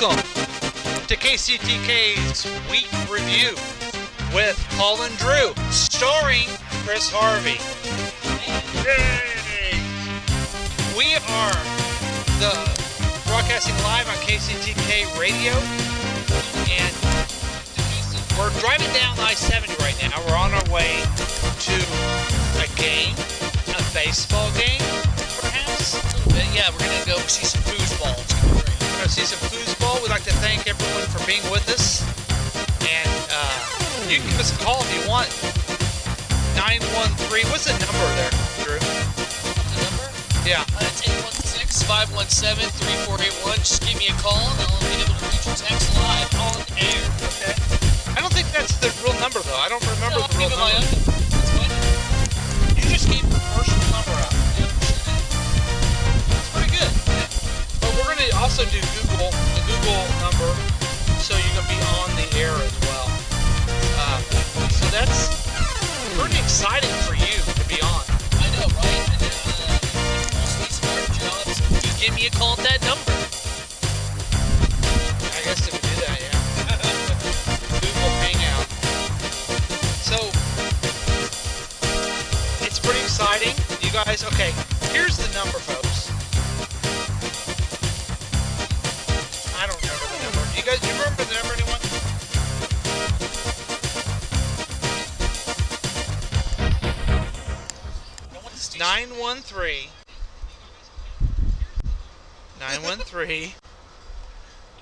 Welcome to KCTK's Week Review with Paul and Drew, starring Chris Harvey. Yay! We are the broadcasting live on KCTK Radio, and we're driving down I-70 right now. We're on our way to a game, a baseball game, perhaps. Yeah, we're gonna go see some foosball. We're gonna see some foosball. We'd like to thank everyone for being with us. And uh, you can give us a call if you want. 913. What's the number there, Drew? The number? Yeah. Uh, it's 816-517-3481. Just give me a call and I'll be able to reach your text live on air. Okay. I don't think that's the real number though. I don't remember No, the real number. own. That's fine. You just gave the personal number out. Gonna also do Google, the Google number, so you can be on the air as well. Uh, so that's pretty exciting for you to be on. I know, right? And uh, if you also need some art jobs, you give me a call at that number. I guess they would do that, yeah. Google Hangout. So it's pretty exciting. You guys, okay, here's the number, folks. 913 913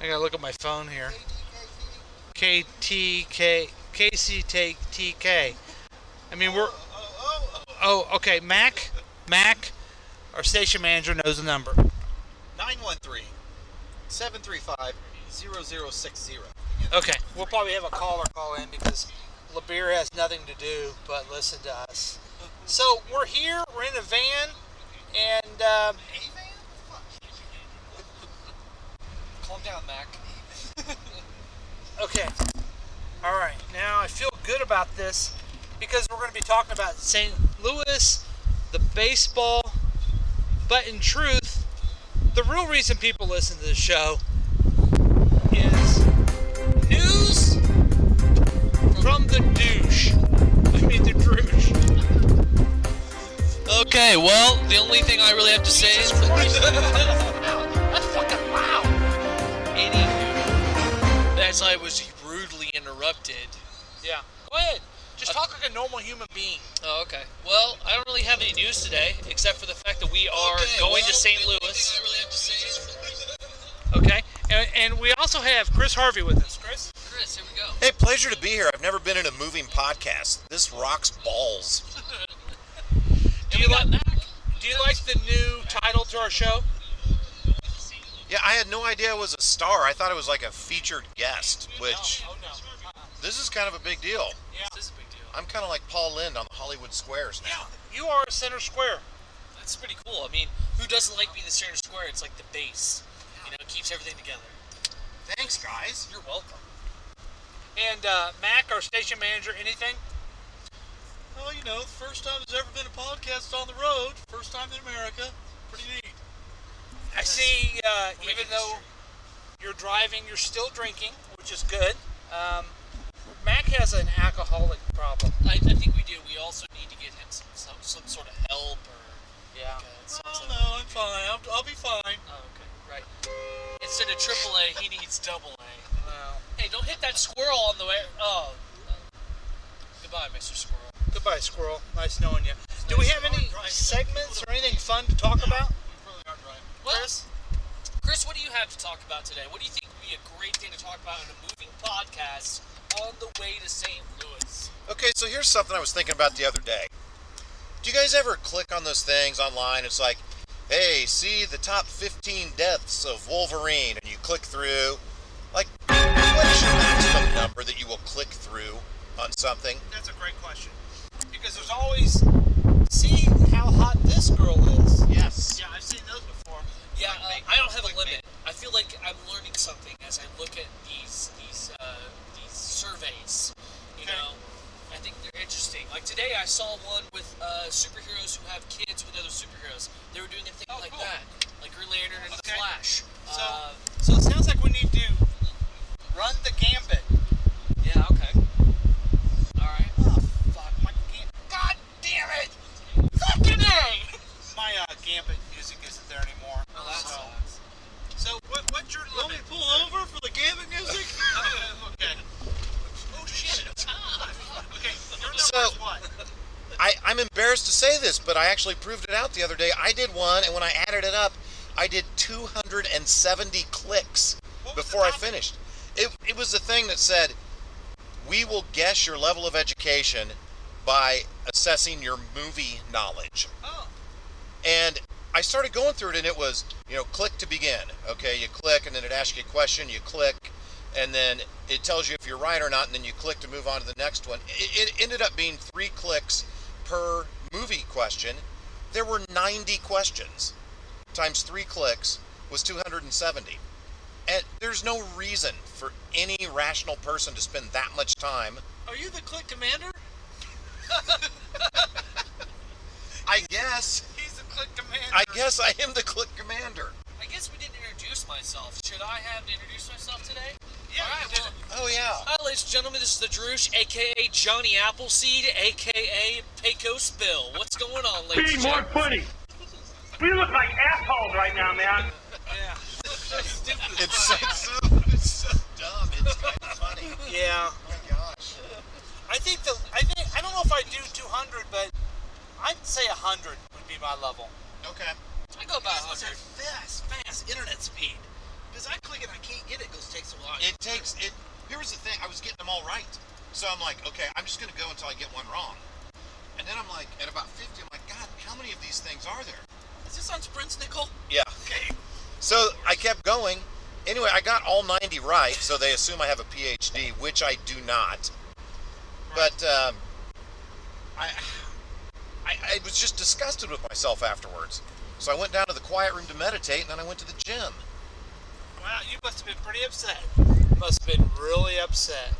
I gotta look at my phone here. KTK KCTK. I mean we're Oh, okay, Mac Mac our station manager knows the number. 913 735 0060. Okay, we'll probably have a caller call in because LeBeer has nothing to do but listen to us. So we're here, we're in a van, and um, Calm down, Mac. Okay. All right. Now I feel good about this because we're going to be talking about St. Louis, the baseball. But in truth, the real reason people listen to the show is news from the douche. I mean the douche. Okay, well, the only thing I really have to say is. That's fucking loud. Anywho, as I was rudely interrupted. Yeah. Go ahead. Just talk like a normal human being. Oh, okay. Well, I don't really have any news today, except for the fact that we are going to St. Louis. Okay. And, and we also have Chris Harvey with us. Chris. Chris, here we go. Hey, pleasure to be here. I've never been in a moving podcast. This rocks balls. Do you like? Do you like the new title to our show? Yeah, I had no idea it was a star. I thought it was like a featured guest, which Oh no. this is kind of a big deal. Yeah. This is a big deal. I'm kind of like Paul Lynde on the Hollywood Squares now. Yeah, You are a center square. That's pretty cool. I mean, who doesn't like being the center square? It's like the base. You know, it keeps everything together. Thanks, guys. You're welcome. And uh, Mac, our station manager, anything? Well, you know, first time there's ever been a podcast on the road. First time in America. Pretty neat. I see. Uh, even making though you're driving, you're still drinking, which is good. Um, Mac has an alcoholic problem. I, I think we do. We also need to get him some, some, some sort of help or. Yeah. like, uh, some Oh, no, I'm fine. I'll, I'll be fine. Oh, okay. Right. Instead of triple A, he needs double A. Well, Hey, don't hit that squirrel on the way. Oh. Goodbye, Mr. Squirrel. Goodbye, squirrel. Nice knowing you. Do we have any segments or anything fun to talk about? Well, Chris? Chris, what do you have to talk about today? What do you think would be a great thing to talk about in a moving podcast on the way to St. Louis? Okay, so here's something I was thinking about the other day. Do you guys ever click on those things online? It's like, hey, see the top 15 deaths of Wolverine, and you click through. Like, what is your maximum number that you will click through on something? That's a great question. Because there's always, see how hot this girl is. Yes. Yeah, I've seen those before. Yeah, uh, I don't have a limit. I feel like I'm learning something as I look at these these uh, these surveys. You Okay. know, I think they're interesting. Like today, I saw one with uh, superheroes who have kids with other superheroes. They were doing a thing Oh, like cool. that, like Green Lantern and Okay. the Flash. So, Uh, so it sounds like we need to run the gambit. yeah, okay. All right. Oh, fuck, my gam- God damn it! Fucking A! My uh, gambit music isn't there anymore. Oh, that so, sucks. so what, what's your limit? Want me to pull over for the gambit music? okay. Oh shit! okay, your number So- is what? I, I'm embarrassed to say this, but I actually proved it out the other day. I did one, and when I added it up, I did 270 clicks What was the before I finished. It, it was the thing that said, we will guess your level of education by assessing your movie knowledge. Oh, And I started going through it, and it was, you know, click to begin. Okay, you click, and then it asks you a question. You click, and then it tells you if you're right or not, and then you click to move on to the next one. It, it ended up being three clicks per movie question. There were 90 questions times three clicks was 270. And there's no reason for any rational person to spend that much time. Are you the click commander? I guess. he's the click commander. I guess I am the click commander. I guess we didn't introduce myself. Should I have to introduce myself today? Yeah, All you did well, Oh yeah. Hi, ladies and gentlemen. This is the Droosh, aka Johnny Appleseed, aka Pecos Bill. What's going on, ladies and gentlemen? funny. We look like assholes right now, man. Yeah. It's so, it's so, it's so dumb. It's kind of funny. Yeah. Oh my gosh. I think the I think I don't know if I do 200, but I'd say 100 would be my level. Okay. I go about 100. fast, fast internet speed? Because I click it, and I can't get it. It takes a while. It takes it. Here was the thing. I was getting them all right. So I'm like, okay, I'm just gonna go until I get one wrong. And then I'm like, at about 50, I'm like, God, how many of these things are there? Is this on Sprint's nickel? Yeah. Okay. So I kept going. Anyway, I got all 90 right, so they assume I have a PhD, which I do not. But um, I, I, I was just disgusted with myself afterwards. So I went down to the quiet room to meditate, and then I went to the gym. Wow, you must have been pretty upset. Must have been really upset.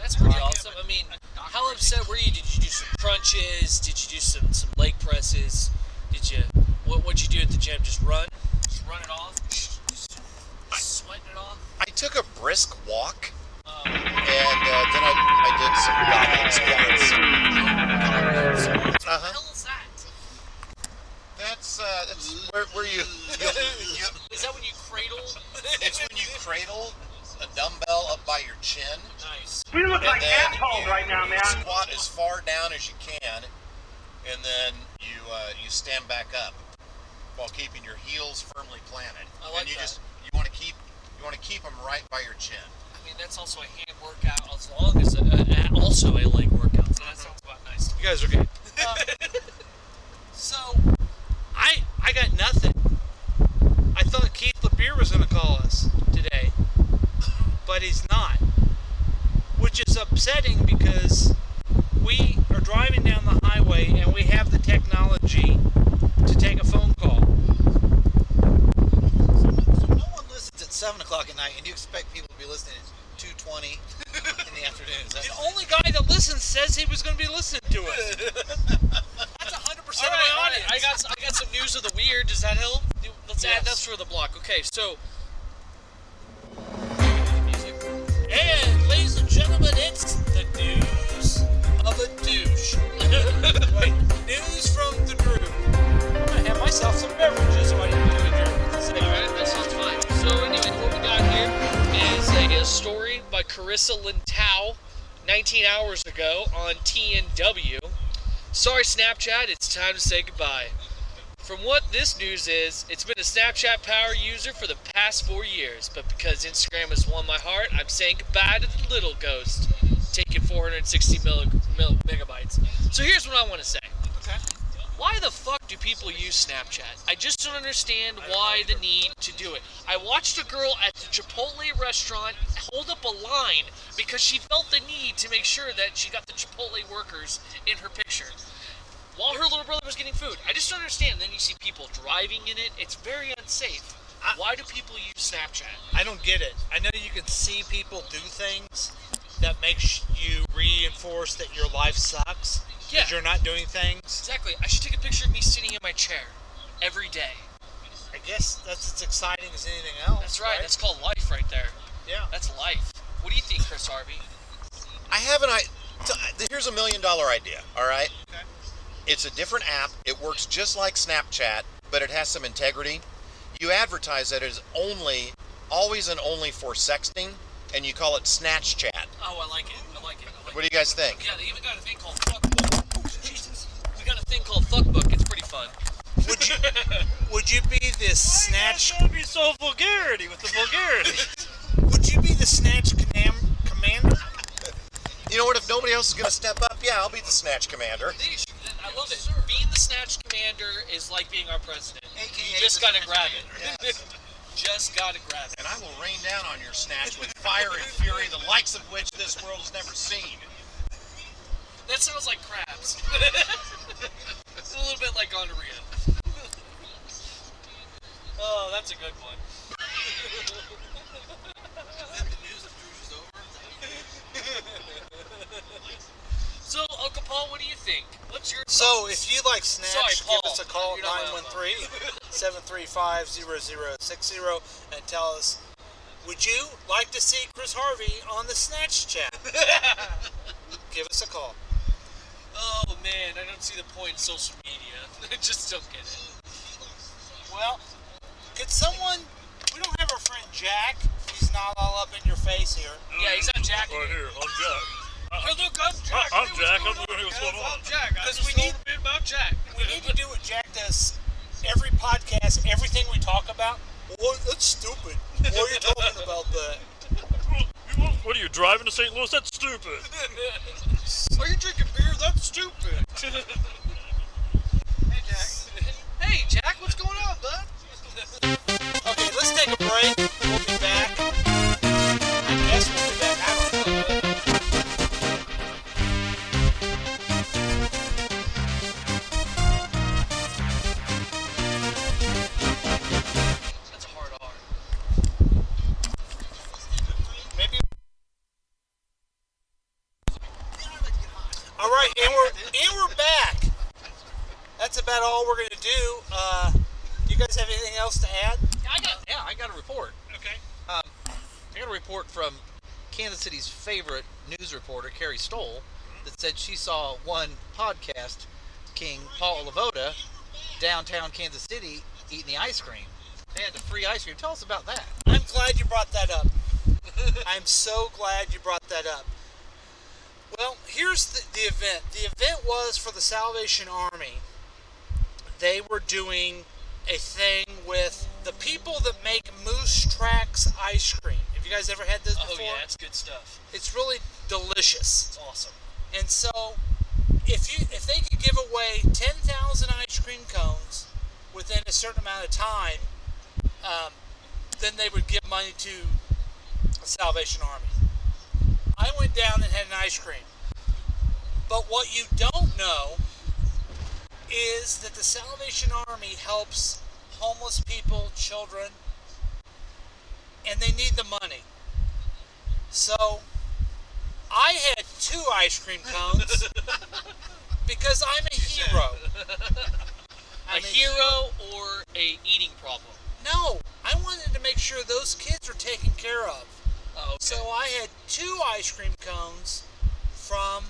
That's pretty awesome. I mean, how upset were you? Did you do some crunches? Did you do some, some leg presses? Did you what what'd you do at the gym? Just run? Just run it off? Just sweating it off? I took a brisk walk, Um, and uh, then I, I did some goblet squats. Uh-huh. hell is that? That's uh, that's where, where you, you, you Is that when you cradle? it's when you cradle a dumbbell up by your chin. Nice. We look And like then assholes right now, man. Squat as far down as you can, and then you uh, you stand back up while keeping your heels firmly planted. I like and you that. just you want to keep you want to keep them right by your chin. I mean, that's also a hand workout as long as a, a, also a leg workout. So that sounds about nice. You guys are good. So, I I got nothing. I thought Keith LeBeer was going to call us today, but he's not, which is upsetting because we are driving down the highway and we have the technology to take a phone call. So no one listens at seven o'clock at night, and you expect people to be listening at two twenty in the afternoon. The only guy that listens says he was going to be listening to us. That's 100% all of my all right, audience. I got I got some news of the weird. Does that help? Let's add Yes. that for the block. Okay, so. Carissa Lintao 19 hours ago on TNW. Sorry Snapchat, it's time to say goodbye. From what this news is, it's been a Snapchat power user for the past four years, but because Instagram has won my heart, I'm saying goodbye to the little ghost, taking 460 milli- mil- megabytes. So here's what I want to say. Why the fuck do people use Snapchat? I just don't understand why the need to do it. I watched a girl at the Chipotle restaurant hold up a line because she felt the need to make sure that she got the Chipotle workers in her picture while her little brother was getting food. I just don't understand. Then you see people driving in it. It's very unsafe. Why do people use Snapchat? I don't get it. I know you can see people do things that makes you reinforce that your life sucks because Yeah. you're not doing things. Exactly. I should take a picture of me sitting in my chair every day. I guess that's as exciting as anything else. That's right. That's called life right there. Yeah. That's life. What do you think, Chris Harvey? I have an I. t- Here's a million dollar idea. All right. Okay. It's a different app. It works just like Snapchat, but it has some integrity. You advertise that it is only, always and only for sexting, and you call it Snatch Chat. Oh, I like it. I like it. I like What do you guys think? Yeah, they even got a thing called Fuckbook. Oh, Jesus. We got a thing called Fuckbook. It's pretty fun. Would you would you be the snatch? Don't be so vulgarity with the vulgarity. Would you be the snatch canam- commander? You know what? If nobody else is going to step up, yeah, I'll be the Snatch Commander. I love it. Being the Snatch Commander is like being our president. You just gotta grab it. just gotta grab it. And I will rain down on your snatch with fire and fury, the likes of which this world has never seen. That sounds like crabs. it's a little bit like gonorrhea. oh, that's a good one. so, Uncle Paul, what do you think? What's your So, if you like Snatch, Sorry, give us a call You're not my 913 735 0060 and tell us would you like to see Chris Harvey on the Snatch chat? give us a call. Oh man, I don't see the point in social media. I just don't get it. Well, could someone. We don't have our friend Jack. He's not all up in your face here. Yeah, he's not Jack. Right here, I'm Jack. Look, I'm Jack. I'm Hey, Jack. I'm on, here. What's guys? going on? I'm Jack. I Because just we need- a bit about Jack. We need to do what Jack does every podcast, everything we talk about. What? that's stupid. Why are you talking about that? What are you driving to St. Louis? That's stupid. Are you drinking beer? That's stupid. hey, Jack. Hey, Jack, what's going on, bud? Okay, let's take a break. Carrie Stoll, that said she saw one podcast king, Paul Lavoda, downtown Kansas City eating the ice cream. They had the free ice cream. Tell us about that. I'm glad you brought that up. I'm so glad you brought that up. Well, here's the, the event. The event was for the Salvation Army. They were doing a thing with the people that make Moose Tracks ice cream. Have you guys ever had this before? Oh yeah, it's good stuff. It's really delicious. It's awesome. And so, if you if they could give away ten thousand ice cream cones within a certain amount of time, um, then they would give money to the Salvation Army. I went down and had an ice cream. But what you don't know is that the Salvation Army helps homeless people, children, and they need the money. So I had two ice cream cones because I'm a hero. A hero or a eating problem? No, I wanted to make sure those kids are taken care of. Oh, okay. So I had two ice cream cones from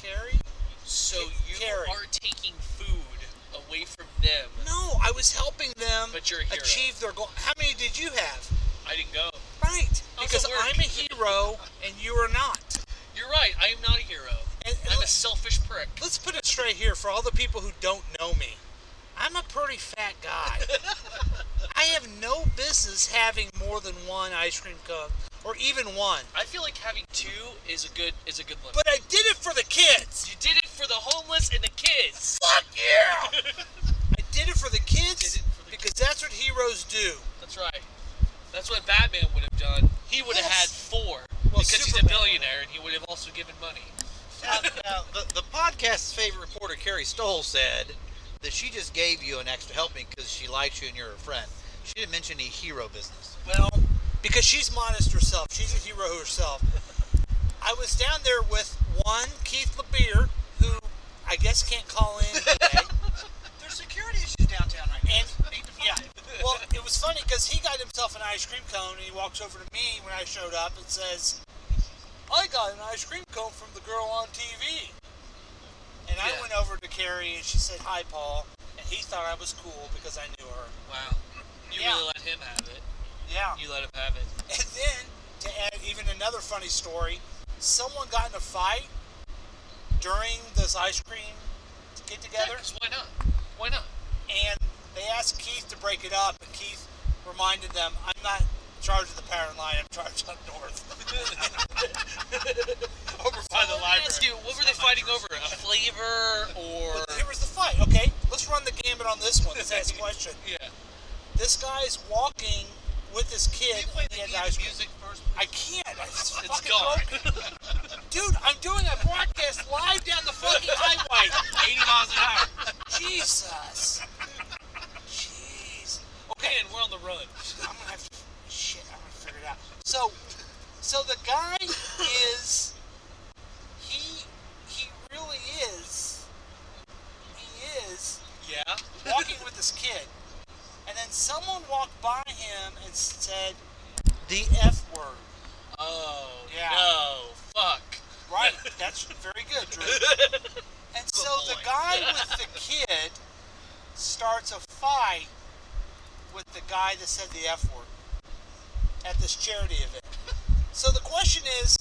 Carrie. So you Carrie. are taking food away from them. No, I was helping them But you're a hero. achieve their goal. How many did you have? I didn't go. Right, because? I'm a hero and you are not. You're right. I am not a hero. And, and I'm a selfish prick. let's put it straight here for all the people who don't know me. I'm a pretty fat guy. I have no business having more than one ice cream cone, or even one. I feel like having two is a good is a good limit. But I did it for the kids. you did it for the homeless and the kids. Fuck yeah! I did it for the kids because that's what heroes do. That's right. That's what Batman would have done. He would have had four Well, because he's a Superman- billionaire, and he would have also given money. Now, now, the, the podcast's favorite reporter, Carrie Stoll, said that she just gave you an extra helping because she likes you and you're a friend. She didn't mention any hero business. Well, because she's modest herself. She's a hero herself. I was down there with one Keith LeBeer, who I guess can't call in today. There's security issues downtown right now. And yeah, well, it was funny because he got himself an ice cream cone, and he walks over to me when I showed up and says, "I got an ice cream cone from the girl on TV." And I Yeah. went over to Carrie, and she said, "Hi, Paul," and he thought I was cool because I knew her. Wow. You Yeah. really let him have it. Yeah. You let him have it. And then to add even another funny story, someone got in a fight during this ice cream get together. Yeah, why not? Why not? and they asked Keith to break it up, and Keith reminded them, "I'm not in charge of the parent line. I'm in charge up north, over by the library." ask you, what were they fighting over? A flavor or? But here was the fight. Okay, let's run the gambit on this one. Let's ask question. Yeah. This guy's walking with his kid. Can you play the he had game ice of cream. music first? I can't. It's, gone. Dude, I'm doing a broadcast live down the fucking highway. 80 miles an hour. Jesus. Jeez. Okay, and we're on the run. I'm gonna have to. Shit, I'm gonna figure it out. So, so the guy is. He, he really is. He is Yeah. walking with this kid, and then someone walked by him and said the F word. Oh. Yeah. No. Fuck. Right. That's very good, Drew. And so the guy with the kid starts a fight with the guy that said the F word at this charity event. So the question is,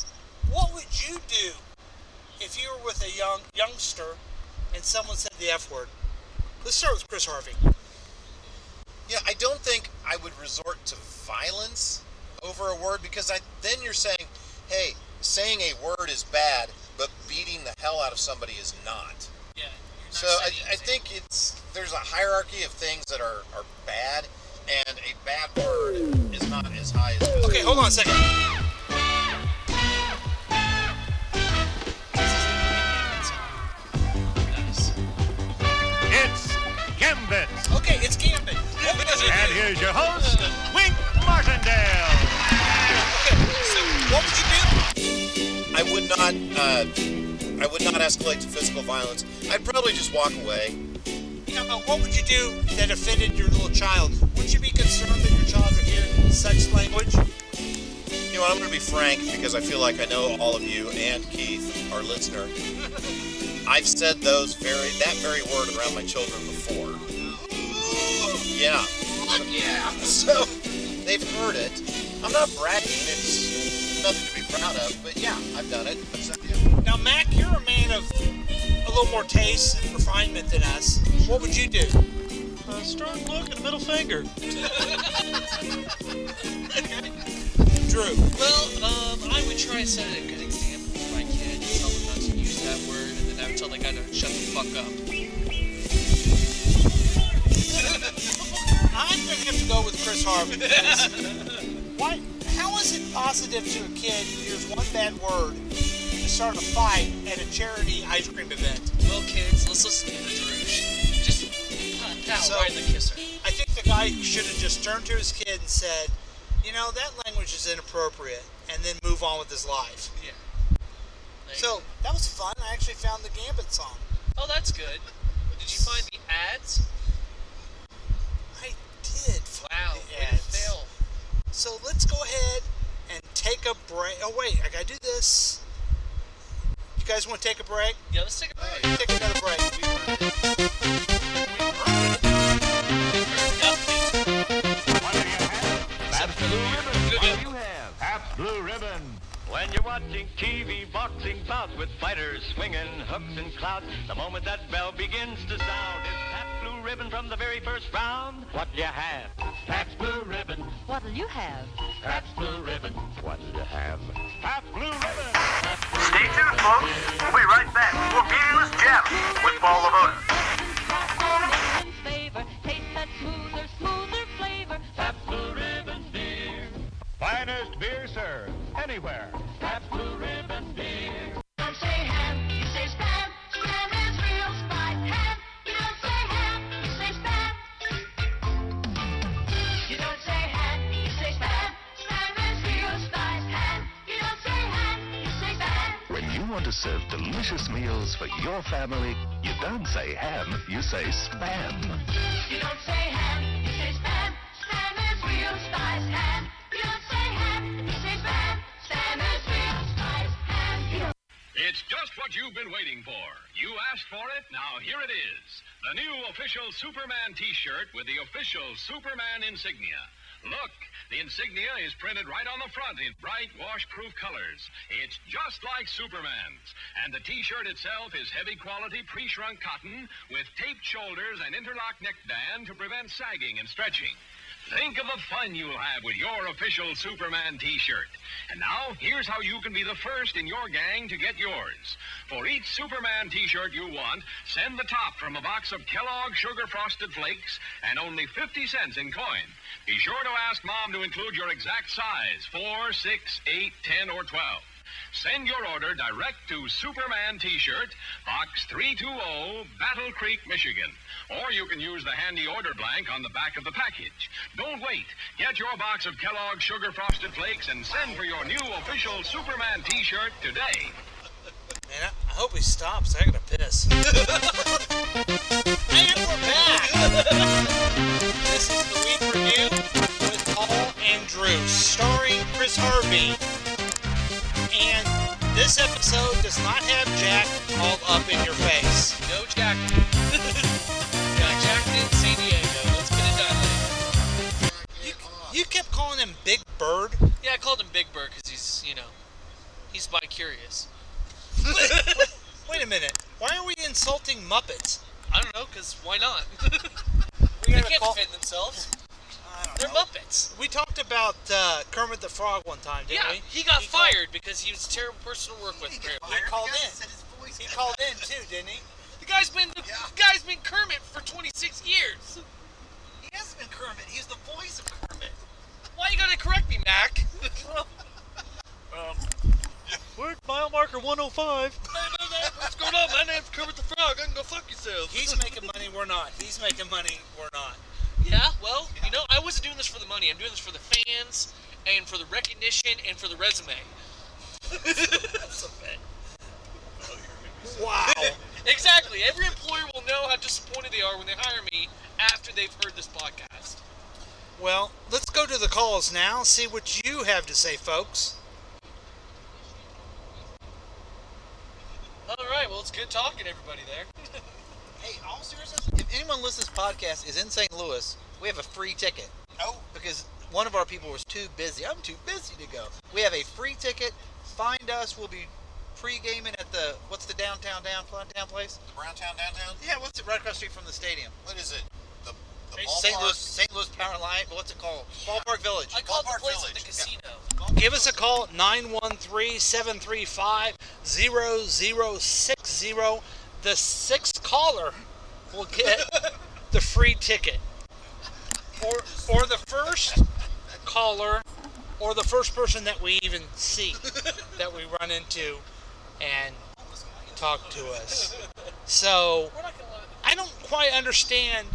what would you do if you were with a young youngster and someone said the F word? Let's start with Chris Harvey. Yeah, I don't think I would resort to violence over a word because I then you're saying, hey, saying a word is bad, but beating the hell out of somebody is not. Yeah. Not So I, I think it's there's a hierarchy of things that are, are bad, and a bad word is not as high as. Okay, hold on a second. Escalate to physical violence. I'd probably just walk away. Yeah, but what would you do that offended your little child? Would you be concerned that your child would hear such language? You know, what, I'm going to be frank because I feel like I know all of you and Keith, our listener. I've said those very that very word around my children before. Yeah. Yeah. So they've heard it. I'm not bragging. It's nothing to be proud of. But yeah, I've done it. Little more taste and refinement than us. What would you do? Uh, strong look and a middle finger. Drew. Well, um, I would try to set a good example for my kid, tell them not to use that word, and then I would tell the guy to shut the fuck up. I'm going to have to go with Chris Harvey. because Why? How is it positive to a kid who hears one bad word to start a fight at a charity ice cream event? Well, kids, let's listen to the Darush. Just pow, So- right in the kisser. I think the guy should have just turned to his kid and said, you know, that language is inappropriate, and then move on with his life. Yeah. So that was fun. I actually found the Gambit song. Oh, that's good. Did you find the ads? I did. Wow, the ads. fail. So let's go ahead and take a break. Oh wait, I gotta do this. You guys want to take a break? Yeah, let's take a break. Take another break. We earned it. What do you have? Pabst Blue Ribbon. What do you have? Pabst Blue Ribbon. When you're watching TV boxing bouts with fighters swinging hooks and clouts, the moment that bell begins to sound, it's Pabst Blue Ribbon from the very first round. What'll you have? Pabst Blue Ribbon. What'll you have? Pabst Blue Ribbon. What'll you have? Pabst Blue Ribbon. Stay tuned, folks. We'll be right back for Meaningless Gems with Paul Lavoda. Favor, taste that smoother, smoother flavor. Pabst Blue Ribbon beer. Finest beer served anywhere. Want to serve delicious meals for your family, you don't say ham, you say spam. You don't say ham, you say spam. Spam is real spice. Ham, you don't say ham, you say spam. Spam is real spice. Ham, It's just what you've been waiting for. You asked for it, now here it is. The new official Superman t-shirt with the official Superman insignia. Look, the insignia is printed right on the front in bright wash-proof colors. It's just like Superman's. And the t-shirt itself is heavy quality pre-shrunk cotton with taped shoulders and interlock neckband to prevent sagging and stretching. Think of the fun you'll have with your official Superman t-shirt. And now, here's how you can be the first in your gang to get yours. For each Superman t-shirt you want, send the top from a box of Kellogg's Sugar Frosted Flakes and only 50 cents in coin. Be sure to ask Mom to include your exact size, 4, 6, 8, 10, or 12. Send your order direct to Superman T-shirt, Box 320, Battle Creek, Michigan. Or you can use the handy order blank on the back of the package. Don't wait. Get your box of Kellogg's Sugar Frosted Flakes and send for your new official Superman T-shirt today. Man, I, hope he stops. I gotta piss. and we're back. this is the week review with Paul and Drew, starring Chris Harvey. And this episode does not have Jack all up in your face. No Jack. yeah, Jack in San Diego. Let's get it done. You, you kept calling him Big Bird. Yeah, I called him Big Bird because he's, you know, he's bi-curious. wait, wait a minute. Why are we insulting Muppets? I don't know, because why not? We they gotta can't call- defend themselves. They're Muppets. We talked about uh, Kermit the Frog one time, didn't Yeah, we? he got fired because he was a terrible person to work with. He get apparently. fired? called in. He called in too, didn't he? The guy's been the guy's been Kermit for 26 years. He hasn't been Kermit. He's the voice of Kermit. Why you gotta correct me, Mac? Um, where's mile marker 105? What's going on? My name's Kermit the Frog. I can go fuck yourself. He's making money, we're not. He's making money, we're not. Yeah, well, you know, I wasn't doing this for the money. I'm doing this for the fans and for the recognition and for the resume. Wow. exactly. Every employer will know how disappointed they are when they hire me after they've heard this podcast. Well, let's go to the calls now, see what you have to say, folks. All right, well, it's good talking everybody there. Hey, all seriousness, if anyone listens to this podcast is in St. Louis, we have a free ticket. Oh. Because one of our people was too busy. I'm too busy to go. We have a free ticket. Find us. We'll be pre-gaming at the what's the downtown downtown place? The Browntown downtown? Yeah, what's it right across the street from the stadium? What is it? The, the St. Louis St. Louis Power Line. What's it called? Ballpark Village. I called the place Village. at the casino. Give us a call at 913-735-0060. The sixth caller will get the free ticket. Or or the first caller or the first person that we even see that we run into and talk to us. So I don't quite understand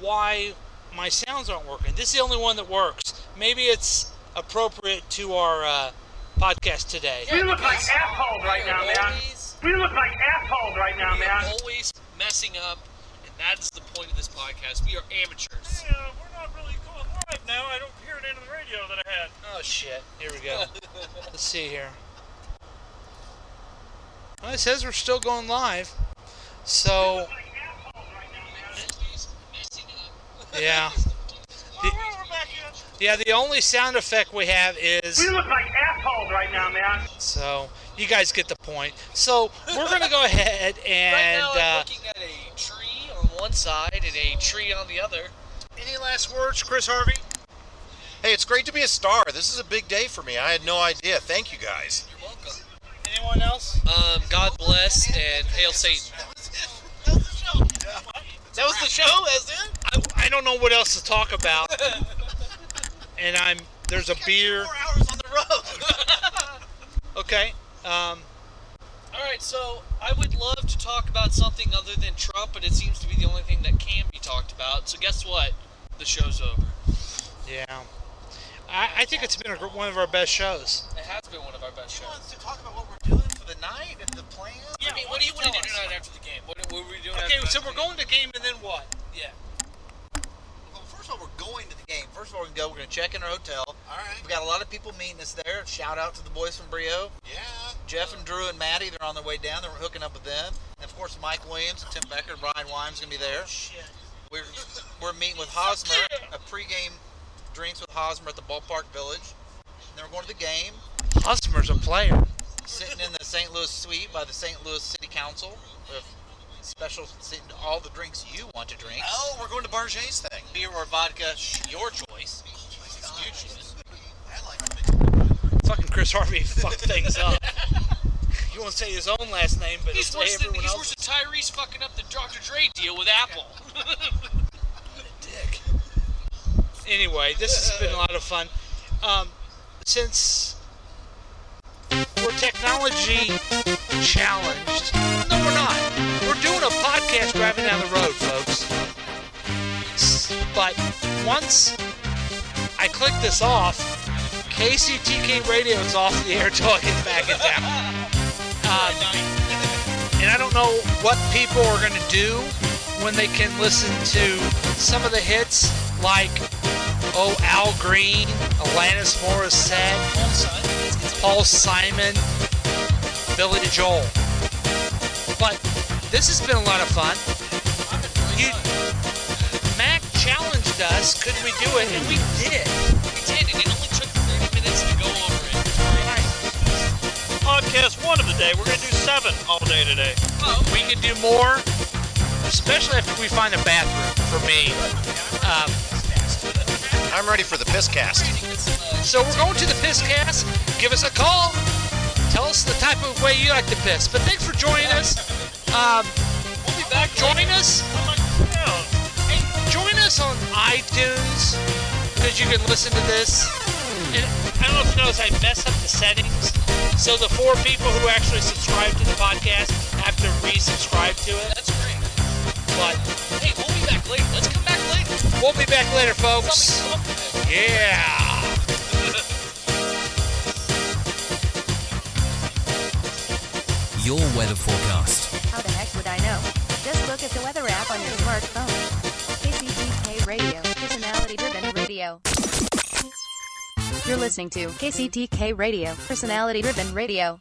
why my sounds aren't working. This is the only one that works. Maybe it's appropriate to our uh, podcast today. We look like assholes right now, man. We look like assholes right now, we man. always messing up, and that is the point of this podcast. We are amateurs. Hey, uh, we're not really going live now. I don't hear it into the radio that I had. Oh shit! Here we go. Let's see here. Well, it says we're still going live. So yeah. The, yeah, the only sound effect we have is We look like assholes right now, man. so you guys get the point. So we're gonna go ahead and. right and now, I'm uh, looking at a tree on one side and a tree on the other. Any last words, Chris Harvey? Hey, it's great to be a star. This is a big day for me. I had no idea. Thank you guys. You're welcome. Anyone else? Um, God bless and hail Satan. That was the show, as in? I, I don't know what else to talk about. and I'm there's a beer. Four hours on the road. Okay. Um, All right, so I would love to talk about something other than Trump, but it seems to be the only thing that can be talked about. So guess what? The show's over. yeah. I, I think it's been a, one of our best shows. It has been one of our best He shows. wants to talk about what we're doing for the night and the plan. I mean, what do you want to do tonight after the game? What, what are we doing? Okay, after so the we're going to game and then what? Yeah. Well, first of all, we're going to the game. First of all, we can go. We're going to check in our hotel. All right. We got a lot of people meeting us there. Shout out to the boys from Brio. Yeah. Jeff and Drew and Maddie, they're on their way down. They're hooking up with them. And of course, Mike Williams and Tim Becker and Brian Wimes going to be there. Oh, shit. We're, we're meeting with Hosmer, a pregame drinks with Hosmer at the Ballpark Village. And then we're going to the game, Hosmer's a player. sitting in the St. Louis suite by the St. Louis City Council. With special sitting to all the drinks you want to drink. Oh, we're going to Barget's thing. Beer or vodka, your choice. You choose. I like. Fucking Chris Harvey fucked things up. You won't say his own last name, but He's he's worse than, everyone he's else. worse than Tyrese fucking up the Dr. Dre deal with Apple. dick. Anyway, this has been a lot of fun. Um, since we're technology challenged, no, we're not. Podcast driving down the road, folks. But once I click this off, KCTK Radio is off the air until I get back in town. Um, and I don't know what people are going to do when they can listen to some of the hits like Oh Al Green, Alanis Morissette, Paul Simon, Billy Joel. But this has been a lot of fun. You, Mac challenged us, could we do it? And we did. we did, and it only took 30 minutes to go over it. Podcast one of the day. We're going to do seven all day today. We can do more, especially after we find a bathroom for me. Um, I'm ready for the piss cast. so we're going to the piss cast. Give us a call. Tell us the type of way you like to piss. But thanks for joining us. Um, We'll be back. join us. Hey, join us on iTunes because you can listen to this. And I don't know if you notice I mess up the settings. So the four people who actually subscribe to the podcast have to resubscribe to it. That's great. But Hey, we'll be back later. Let's come back later. we'll be back later, folks. Yeah. Your weather forecast. Would I know? Just look at the weather app on your smartphone. KCTK Radio, personality driven radio. You're listening to KCTK Radio, personality driven radio.